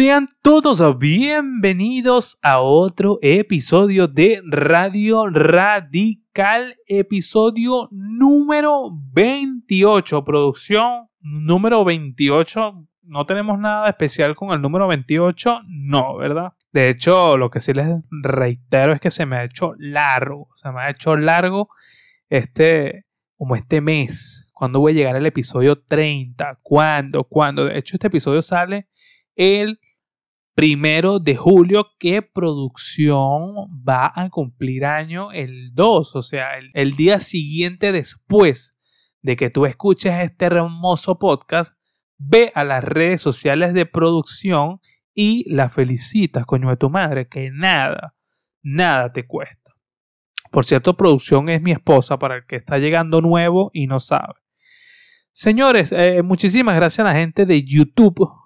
Sean todos bienvenidos a otro episodio de Radio Radical, episodio número 28, producción número 28. No tenemos nada especial con el número 28, no, ¿verdad? De hecho, lo que sí les reitero es que se me ha hecho largo, se me ha hecho largo este, como este mes. ¿Cuándo voy a llegar al episodio 30? ¿Cuándo? ¿Cuándo? De hecho, este episodio sale el primero de julio que producción va a cumplir año el 2, o sea, el, día siguiente después de que tú escuches este hermoso podcast, ve a las redes sociales de producción y la felicitas, coño de tu madre, que nada, nada te cuesta. Por cierto, producción es mi esposa para el que está llegando nuevo y no sabe. Señores, eh, muchísimas gracias a la gente de YouTube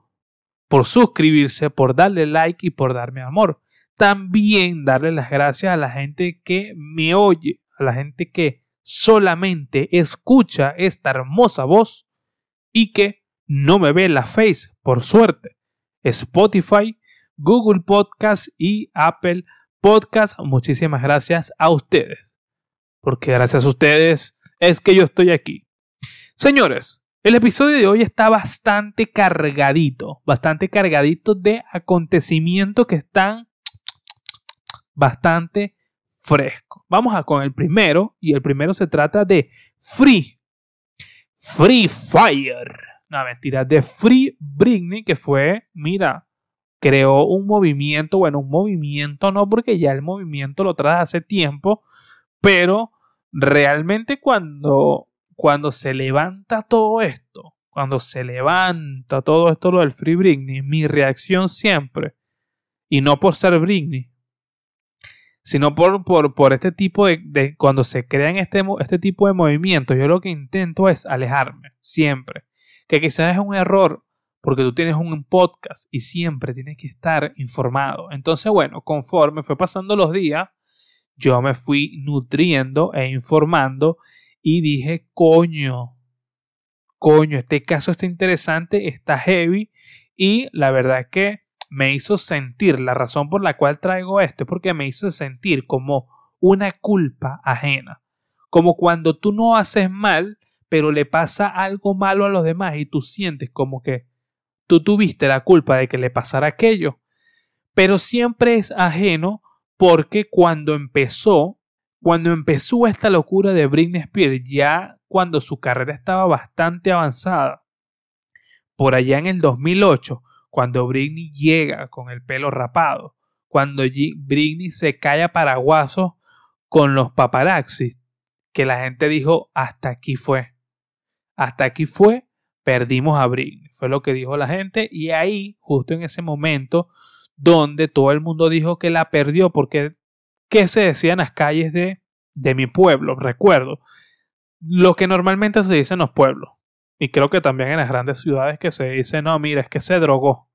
por suscribirse, por darle like y por darme amor. También darle las gracias a la gente que me oye, a la gente que solamente escucha esta hermosa voz y que no me ve la face, por suerte. Spotify, Google Podcast y Apple Podcast. Muchísimas gracias a ustedes. Porque gracias a ustedes es que yo estoy aquí. Señores, el episodio de hoy está bastante cargadito, bastante cargadito de acontecimientos que están bastante frescos. Vamos a con el primero y el primero se trata de Free. Free Fire. No, mentira, de Free Britney que fue, mira, creó un movimiento, bueno, un movimiento no porque ya el movimiento lo trae hace tiempo, pero realmente cuando cuando se levanta todo esto, cuando se levanta todo esto lo del Free Britney, mi reacción siempre, y no por ser Britney, sino por, por, por este tipo de, cuando se crean este, este tipo de movimientos, yo lo que intento es alejarme, siempre. Que quizás es un error, porque tú tienes un podcast y siempre tienes que estar informado. Entonces, bueno, conforme fue pasando los días, yo me fui nutriendo e informando y dije, coño, coño, este caso está interesante, está heavy y la verdad es que me hizo sentir, la razón por la cual traigo esto es porque me hizo sentir como una culpa ajena, como cuando tú no haces mal, pero le pasa algo malo a los demás y tú sientes como que tú tuviste la culpa de que le pasara aquello, pero siempre es ajeno porque cuando empezó cuando empezó esta locura de Britney Spears, ya cuando su carrera estaba bastante avanzada, por allá en el 2008, cuando Britney llega con el pelo rapado, cuando Britney se cae a paraguasos con los paparazzis, que la gente dijo, hasta aquí fue, hasta aquí fue, perdimos a Britney, fue lo que dijo la gente, y ahí, justo en ese momento, donde todo el mundo dijo que la perdió porque ¿Qué se decía en las calles de, de mi pueblo? Recuerdo lo que normalmente se dice en los pueblos. Y creo que también en las grandes ciudades que se dice, no, mira, es que se drogó.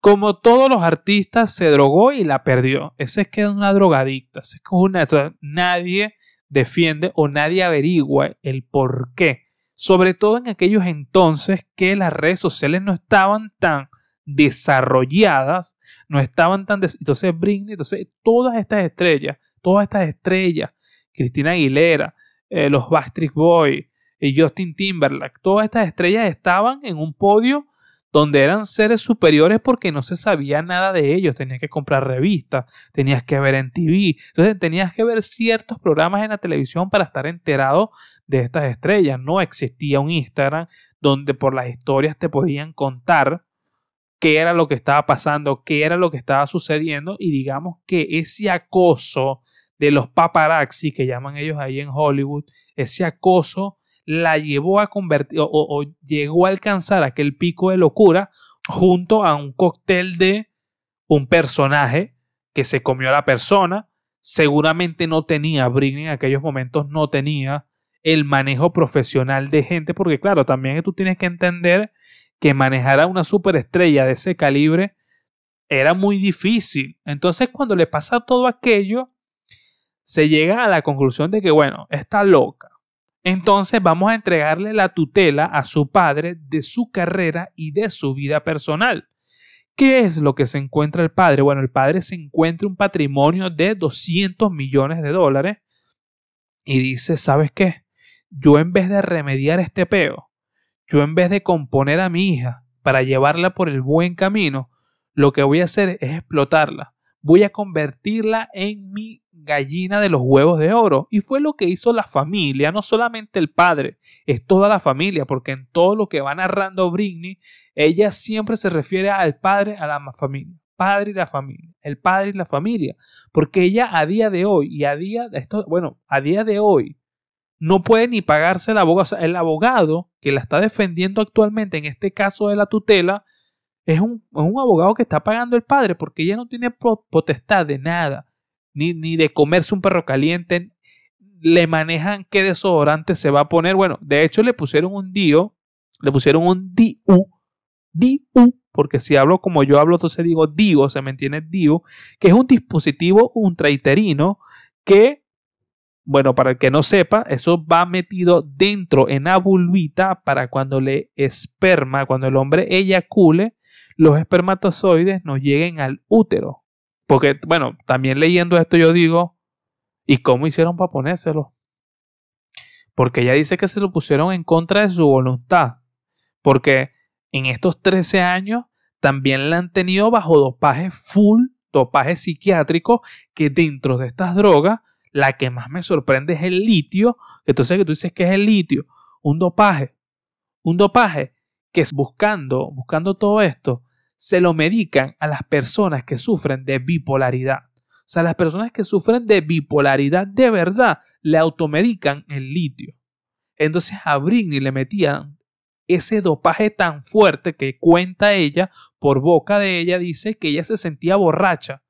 Como todos los artistas, se drogó y la perdió. Ese es que es una drogadicta. es una, nadie defiende o nadie averigua el por qué. Sobre todo en aquellos entonces que las redes sociales no estaban tan desarrolladas, no estaban tan... entonces Britney, entonces todas estas estrellas, todas estas estrellas, Cristina Aguilera, eh, los Backstreet Boys, y Justin Timberlake, todas estas estrellas estaban en un podio donde eran seres superiores porque no se sabía nada de ellos, tenías que comprar revistas, tenías que ver en TV, entonces tenías que ver ciertos programas en la televisión para estar enterado de estas estrellas, no existía un Instagram donde por las historias te podían contar qué era lo que estaba pasando, qué era lo que estaba sucediendo y digamos que ese acoso de los paparazzi que llaman ellos ahí en Hollywood, ese acoso la llevó a convertir o, llegó a alcanzar aquel pico de locura junto a un cóctel de un personaje que se comió a la persona, seguramente no tenía, Britney en aquellos momentos no tenía el manejo profesional de gente, porque claro, también tú tienes que entender que manejar a una superestrella de ese calibre era muy difícil. Entonces cuando le pasa todo aquello, se llega a la conclusión de que, bueno, está loca. Entonces vamos a entregarle la tutela a su padre de su carrera y de su vida personal. ¿Qué es lo que se encuentra el padre? Bueno, el padre se encuentra un patrimonio de 200 millones de dólares y dice, ¿sabes qué? Yo en vez de remediar este peo, yo en vez de componer a mi hija para llevarla por el buen camino, lo que voy a hacer es explotarla. Voy a convertirla en mi gallina de los huevos de oro. Y fue lo que hizo la familia, no solamente el padre, es toda la familia, porque en todo lo que va narrando Britney, ella siempre se refiere al padre, a la familia. Padre y la familia, el padre y la familia, porque ella a día de hoy y a día de esto, bueno, a día de hoy no puede ni pagarse el abogado, el abogado que la está defendiendo actualmente en este caso de la tutela es un, es un abogado que está pagando el padre porque ella no tiene potestad de nada ni, de comerse un perro caliente, le manejan qué desodorante se va a poner. Bueno, de hecho le pusieron un DIO, le pusieron un DIU, DIU, porque si hablo como yo hablo, entonces digo DIO, se me entiende DIU, que es un dispositivo ultraiterino que, bueno, para el que no sepa, eso va metido dentro en la vulvita para cuando le esperma, cuando el hombre eyacule, los espermatozoides no lleguen al útero. Porque, bueno, también leyendo esto yo digo, ¿y cómo hicieron para ponérselo? Porque ella dice que se lo pusieron en contra de su voluntad. Porque en estos 13 años también la han tenido bajo dopaje full, dopaje psiquiátrico, que dentro de estas drogas, la que más me sorprende es el litio. Entonces, que tú dices que es el litio, un dopaje, un dopaje que es buscando, buscando todo esto, se lo medican a las personas que sufren de bipolaridad. O sea, las personas que sufren de bipolaridad de verdad le automedican el litio. Entonces a Britney le metían ese dopaje tan fuerte que cuenta ella, por boca de ella, dice que ella se sentía borracha,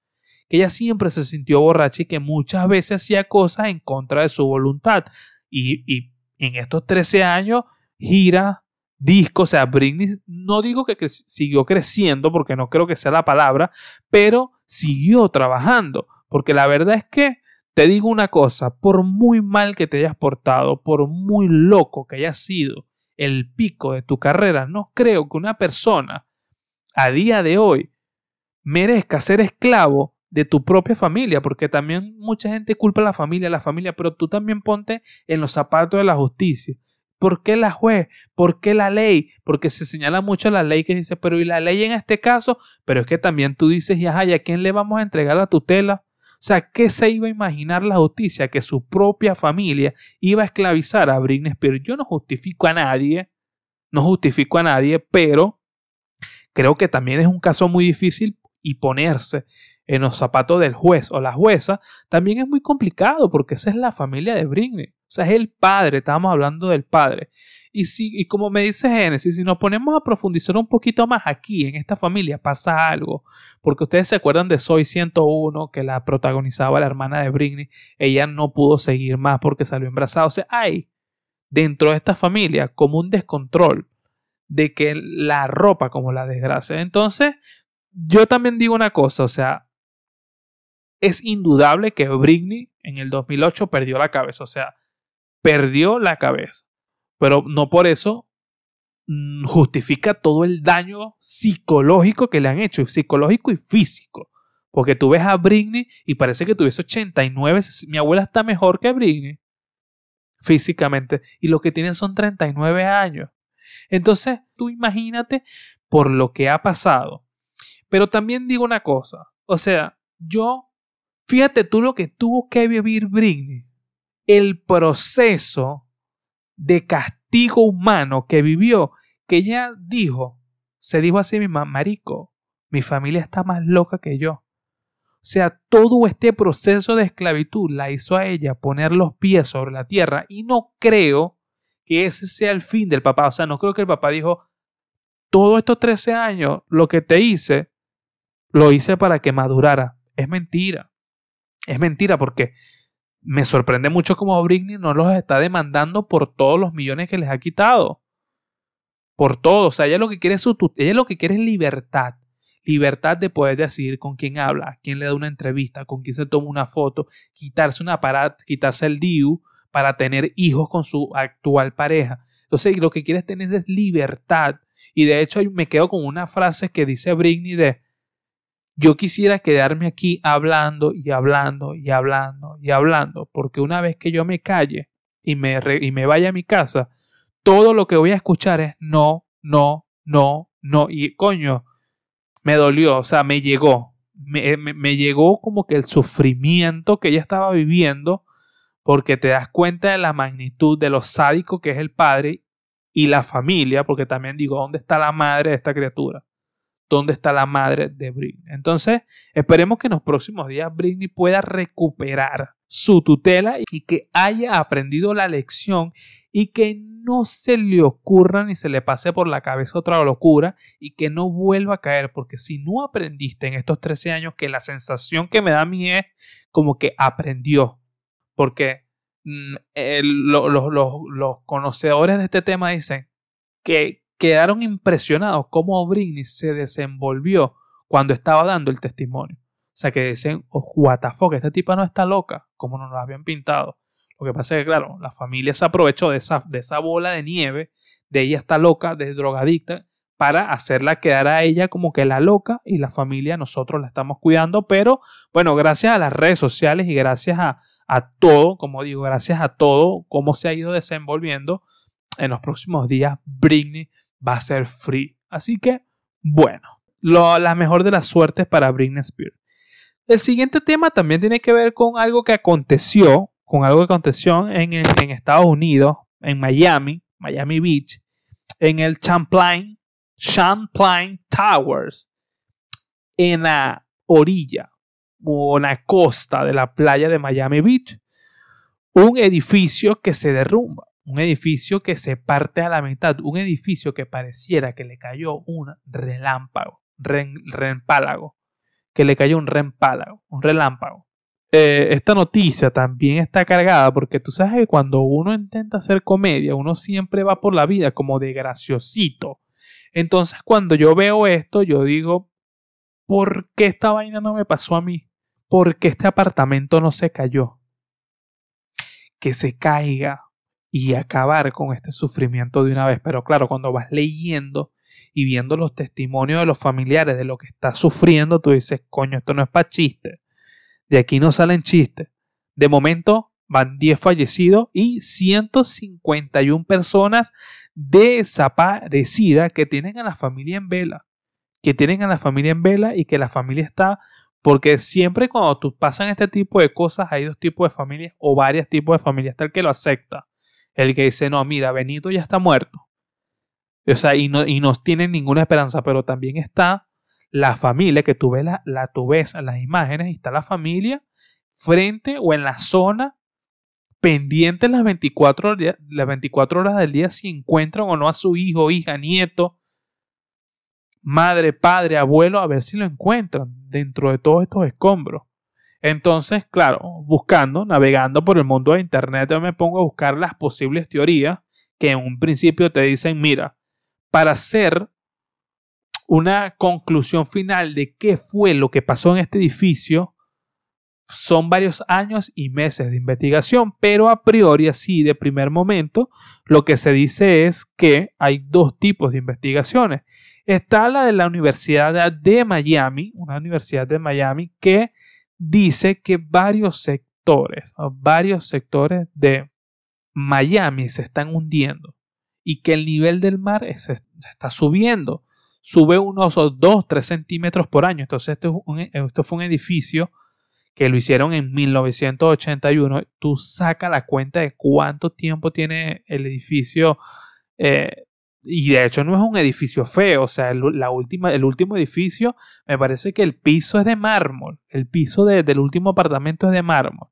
que ella siempre se sintió borracha y que muchas veces hacía cosas en contra de su voluntad. Y, y en estos 13 años gira, disco, o sea, Britney no digo que, siguió creciendo porque no creo que sea la palabra, pero siguió trabajando, porque la verdad es que te digo una cosa, por muy mal que te hayas portado, por muy loco que hayas sido el pico de tu carrera, no creo que una persona a día de hoy merezca ser esclavo de tu propia familia, porque también mucha gente culpa a la familia, a la familia, pero tú también ponte en los zapatos de la justicia. ¿Por qué la juez? ¿Por qué la ley? Porque se señala mucho la ley que dice, pero ¿y la ley en este caso? Pero es que también tú dices, y ajá, ¿y a quién le vamos a entregar la tutela? O sea, ¿qué se iba a imaginar la justicia? Que su propia familia iba a esclavizar a Britney Spears. Yo no justifico a nadie, no justifico a nadie, pero creo que también es un caso muy difícil y ponerse en los zapatos del juez o la jueza también es muy complicado porque esa es la familia de Britney. O sea, es el padre, estábamos hablando del padre. Y, si, y como me dice Génesis, si nos ponemos a profundizar un poquito más aquí, en esta familia, pasa algo. Porque ustedes se acuerdan de Soy 101, que la protagonizaba la hermana de Britney. Ella no pudo seguir más porque salió embarazada. O sea, hay dentro de esta familia como un descontrol de que la ropa como la desgracia. Entonces, yo también digo una cosa, o sea, es indudable que Britney en el 2008 perdió la cabeza, o sea, perdió la cabeza. Pero no por eso mm, justifica todo el daño psicológico que le han hecho, psicológico y físico. Porque tú ves a Britney y parece que tuviese 89. Mi abuela está mejor que Britney físicamente y lo que tiene son 39 años. Entonces, tú imagínate por lo que ha pasado. Pero también digo una cosa, o sea, yo Fíjate tú lo que tuvo que vivir Britney. El proceso de castigo humano que vivió, que ella dijo, se dijo así misma, marico, mi familia está más loca que yo. O sea, todo este proceso de esclavitud la hizo a ella poner los pies sobre la tierra y no creo que ese sea el fin del papá. O sea, no creo que el papá dijo, todos estos 13 años, lo que te hice, lo hice para que madurara. Es mentira. Es mentira porque me sorprende mucho cómo Britney no los está demandando por todos los millones que les ha quitado. Por todo. O sea, ella lo que quiere es, su, ella lo que quiere es libertad. Libertad de poder decidir con quién habla, quién le da una entrevista, con quién se toma una foto, quitarse una parada, quitarse el DIU para tener hijos con su actual pareja. Entonces, lo que quieres tener es libertad. Y de hecho, me quedo con una frase que dice Britney de, yo quisiera quedarme aquí hablando y hablando y hablando y hablando, porque una vez que yo me calle y me, y me vaya a mi casa, todo lo que voy a escuchar es no, no, no, no. Y coño, me dolió, o sea, me llegó. Me, me, llegó como que el sufrimiento que ella estaba viviendo, porque te das cuenta de la magnitud de lo sádico que es el padre y la familia, porque también digo, ¿dónde está la madre de esta criatura? ¿Dónde está la madre de Britney? Entonces, esperemos que en los próximos días Britney pueda recuperar su tutela y que haya aprendido la lección y que no se le ocurra ni se le pase por la cabeza otra locura y que no vuelva a caer, porque si no aprendiste en estos 13 años que la sensación que me da a mí es como que aprendió, porque mm, los conocedores de este tema dicen que quedaron impresionados cómo Britney se desenvolvió cuando estaba dando el testimonio. O sea, que dicen, oh, what the fuck, esta tipa no está loca, como nos lo habían pintado. Lo que pasa es que, claro, la familia se aprovechó de esa, de esa bola de nieve, de ella está loca, de drogadicta, para hacerla quedar a ella como que la loca y la familia nosotros la estamos cuidando, pero bueno, gracias a las redes sociales y gracias a, a todo, como digo, gracias a todo, cómo se ha ido desenvolviendo, en los próximos días Britney va a ser free. Así que, bueno, lo, la mejor de las suertes para Britney Spears. El siguiente tema también tiene que ver con algo que aconteció con algo que aconteció en, en Estados Unidos, en Miami, Miami Beach, en el Champlain, Champlain Towers, en la orilla o en la costa de la playa de Miami Beach, un edificio que se derrumba, un edificio que se parte a la mitad, un edificio que pareciera que le cayó un relámpago, relámpago, que le cayó un relámpago, un relámpago. Eh, esta noticia también está cargada porque tú sabes que cuando uno intenta hacer comedia, uno siempre va por la vida como de graciosito. Entonces cuando yo veo esto, yo digo, ¿por qué esta vaina no me pasó a mí? ¿Por qué este apartamento no se cayó? Que se caiga y acabar con este sufrimiento de una vez. Pero claro, cuando vas leyendo y viendo los testimonios de los familiares de lo que está sufriendo, tú dices, coño, esto no es para chiste. De aquí no salen chistes. De momento van 10 fallecidos y 151 personas desaparecidas que tienen a la familia en vela. Que tienen a la familia en vela y que la familia está. Porque siempre cuando tú pasan este tipo de cosas hay dos tipos de familias o varios tipos de familias. Está el que lo acepta. El que dice, no, mira, Benito ya está muerto. O sea, y no, y no tienen ninguna esperanza. Pero también está la familia, que tú ves, la, la, tú ves las imágenes y está la familia frente o en la zona pendiente las 24, las 24 horas del día si encuentran o no a su hijo, hija, nieto, madre, padre, abuelo, a ver si lo encuentran dentro de todos estos escombros. Entonces, claro, buscando, navegando por el mundo de Internet, yo me pongo a buscar las posibles teorías que en un principio te dicen, mira, para hacer una conclusión final de qué fue lo que pasó en este edificio son varios años y meses de investigación, pero a priori, así de primer momento, lo que se dice es que hay dos tipos de investigaciones. Está la de la Universidad de Miami, una universidad de Miami que dice que varios sectores, varios sectores de Miami se están hundiendo y que el nivel del mar se está subiendo sube unos 2, 3 centímetros por año. Entonces, esto, fue un edificio que lo hicieron en 1981. Tú saca la cuenta de cuánto tiempo tiene el edificio. Eh, y de hecho no es un edificio feo. O sea, el, la última, el último edificio me parece que el piso es de mármol. El piso del último apartamento es de mármol.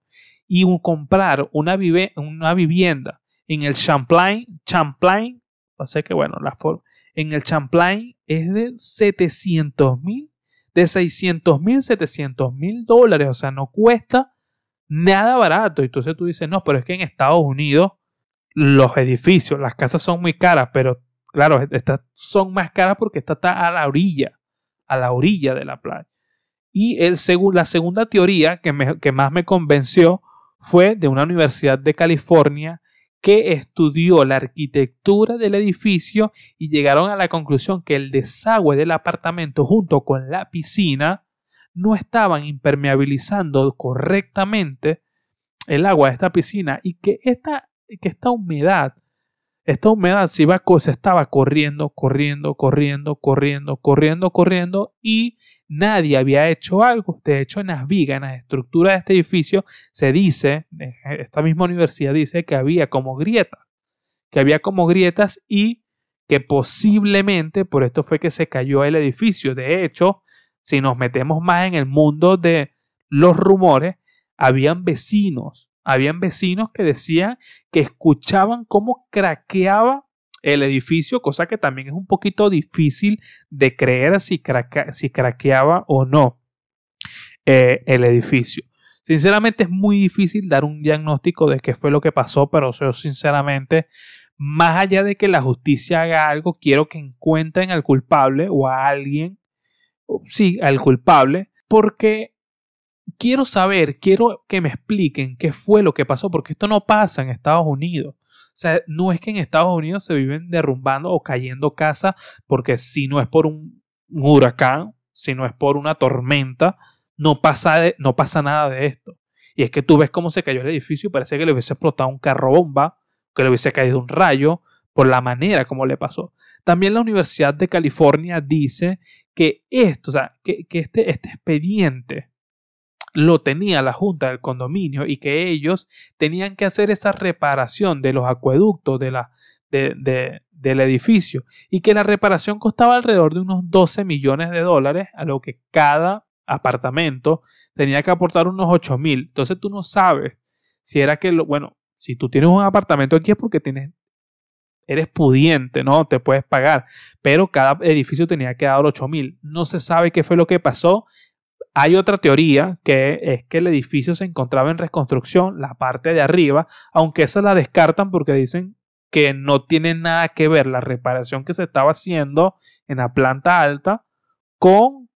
Y comprar una, una vivienda en el Champlain, Champlain, sé que bueno, la en el Champlain es de 700 mil, de 600 mil, 700 mil dólares. O sea, no cuesta nada barato. Entonces tú dices, no, pero es que en Estados Unidos los edificios, las casas son muy caras, pero claro, estas son más caras porque esta está a la orilla, a la orilla de la playa. Y el, la segunda teoría que, que más me convenció fue de una universidad de California que estudió la arquitectura del edificio y llegaron a la conclusión que el desagüe del apartamento junto con la piscina no estaban impermeabilizando correctamente el agua de esta piscina y que esta, que esta humedad, esta humedad se, iba, estaba corriendo, corriendo, corriendo, corriendo, corriendo, corriendo y nadie había hecho algo. De hecho, en las vigas, en las estructuras de este edificio, se dice, esta misma universidad dice que había como grietas, que había como grietas y que posiblemente por esto fue que se cayó el edificio. De hecho, si nos metemos más en el mundo de los rumores, habían vecinos, habían vecinos que decían que escuchaban cómo craqueaba el edificio, cosa que también es un poquito difícil de creer si, si craqueaba o no eh, el edificio. Sinceramente es muy difícil dar un diagnóstico de qué fue lo que pasó, pero yo sinceramente, más allá de que la justicia haga algo, quiero que encuentren al culpable o a alguien, sí, al culpable, porque quiero saber, quiero que me expliquen qué fue lo que pasó, porque esto no pasa en Estados Unidos. O sea, no es que en Estados Unidos se viven derrumbando o cayendo casas, porque si no es por un, huracán, si no es por una tormenta, no pasa, no pasa nada de esto. Y es que tú ves cómo se cayó el edificio y parece que le hubiese explotado un carro bomba, que le hubiese caído un rayo, por la manera como le pasó. También la Universidad de California dice que esto, o sea, que, este, este expediente lo tenía la junta del condominio y que ellos tenían que hacer esa reparación de los acueductos de la, del edificio y que la reparación costaba alrededor de unos 12 millones de dólares, a lo que cada apartamento tenía que aportar unos 8 mil. Entonces tú no sabes si era que, lo, bueno, si tú tienes un apartamento aquí es porque tienes, eres pudiente, ¿no? Te puedes pagar, pero cada edificio tenía que dar 8 mil. No se sabe qué fue lo que pasó hay otra teoría que es que el edificio se encontraba en reconstrucción, la parte de arriba, aunque esa la descartan porque dicen que no tiene nada que ver la reparación que se estaba haciendo en la planta alta con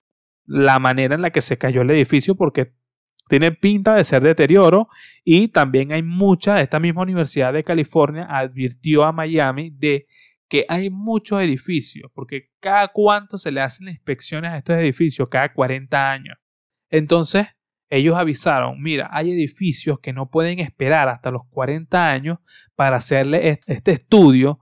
la manera en la que se cayó el edificio porque tiene pinta de ser deterioro y también hay mucha, esta misma Universidad de California advirtió a Miami de que hay muchos edificios, porque cada cuánto se le hacen inspecciones a estos edificios, cada 40 años. Entonces, ellos avisaron, mira, hay edificios que no pueden esperar hasta los 40 años para hacerle este estudio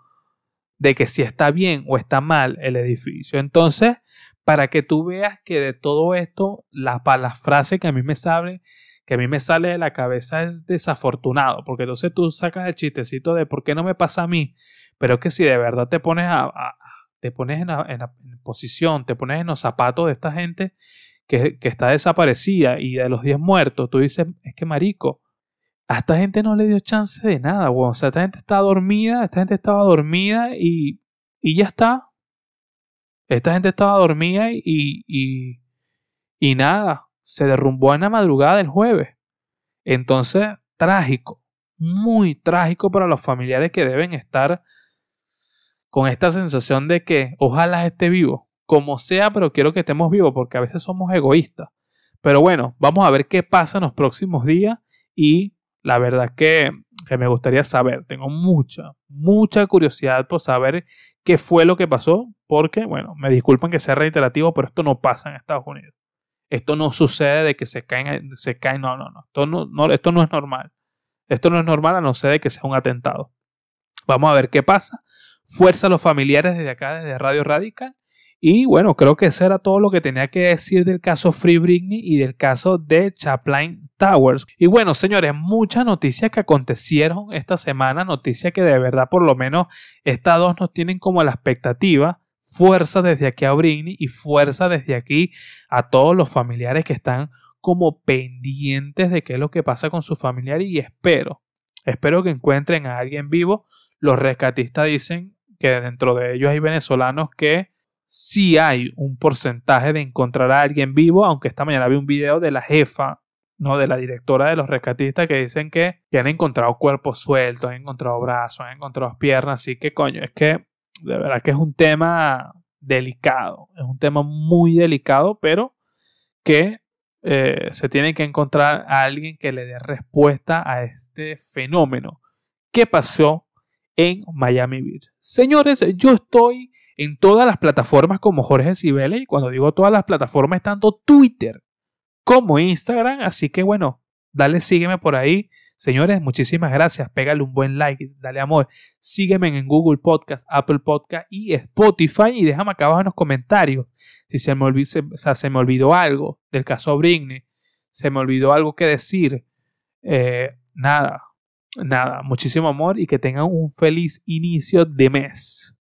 de que si está bien o está mal el edificio. Entonces, para que tú veas que de todo esto, la, la frase que a mí me sale, que a mí me sale de la cabeza es desafortunado, porque entonces tú sacas el chistecito de por qué no me pasa a mí, pero es que si de verdad te pones a, te pones en la posición, te pones en los zapatos de esta gente que, está desaparecida y de los 10 muertos, tú dices, es que marico, a esta gente no le dio chance de nada, O sea, esta gente está dormida, esta gente estaba dormida y, y ya está. Esta gente estaba dormida y, y, y nada, se derrumbó en la madrugada del jueves. Entonces, trágico, muy trágico para los familiares que deben estar con esta sensación de que ojalá esté vivo como sea, pero quiero que estemos vivos porque a veces somos egoístas. Pero bueno, vamos a ver qué pasa en los próximos días y la verdad que, que me gustaría saber, tengo mucha, mucha curiosidad por saber qué fue lo que pasó, porque, bueno, me disculpan que sea reiterativo, pero esto no pasa en Estados Unidos. Esto no sucede de que se caen, se caen, no, no, no. Esto no, no, esto no es normal. Esto no es normal a no ser de que sea un atentado. Vamos a ver qué pasa. Fuerza a los familiares desde acá, desde Radio Radical. Y bueno, creo que eso era todo lo que tenía que decir del caso Free Britney y del caso de Chaplain Towers. Y bueno, señores, muchas noticias que acontecieron esta semana, noticias que de verdad por lo menos estas dos nos tienen como la expectativa. Fuerza desde aquí a Britney y fuerza desde aquí a todos los familiares que están como pendientes de qué es lo que pasa con su familiar y espero, espero que encuentren a alguien vivo. Los rescatistas dicen que dentro de ellos hay venezolanos que si hay un porcentaje de encontrar a alguien vivo, aunque esta mañana vi un video de la jefa, no de la directora de los rescatistas que dicen que, han encontrado cuerpos sueltos, han encontrado brazos, han encontrado piernas, así que coño, es que de verdad que es un tema delicado, es un tema muy delicado, pero que eh, se tiene que encontrar a alguien que le dé respuesta a este fenómeno qué pasó en Miami Beach. Señores, yo estoy en todas las plataformas como Jorge Cibele y cuando digo todas las plataformas, tanto Twitter como Instagram, así que bueno, dale sígueme por ahí. Señores, muchísimas gracias. Pégale un buen like, dale amor. Sígueme en Google Podcast, Apple Podcast y Spotify y déjame acá abajo en los comentarios si se me, olvidó, se me olvidó algo del caso Britney, se me olvidó algo que decir. Eh, nada, nada, muchísimo amor y que tengan un feliz inicio de mes.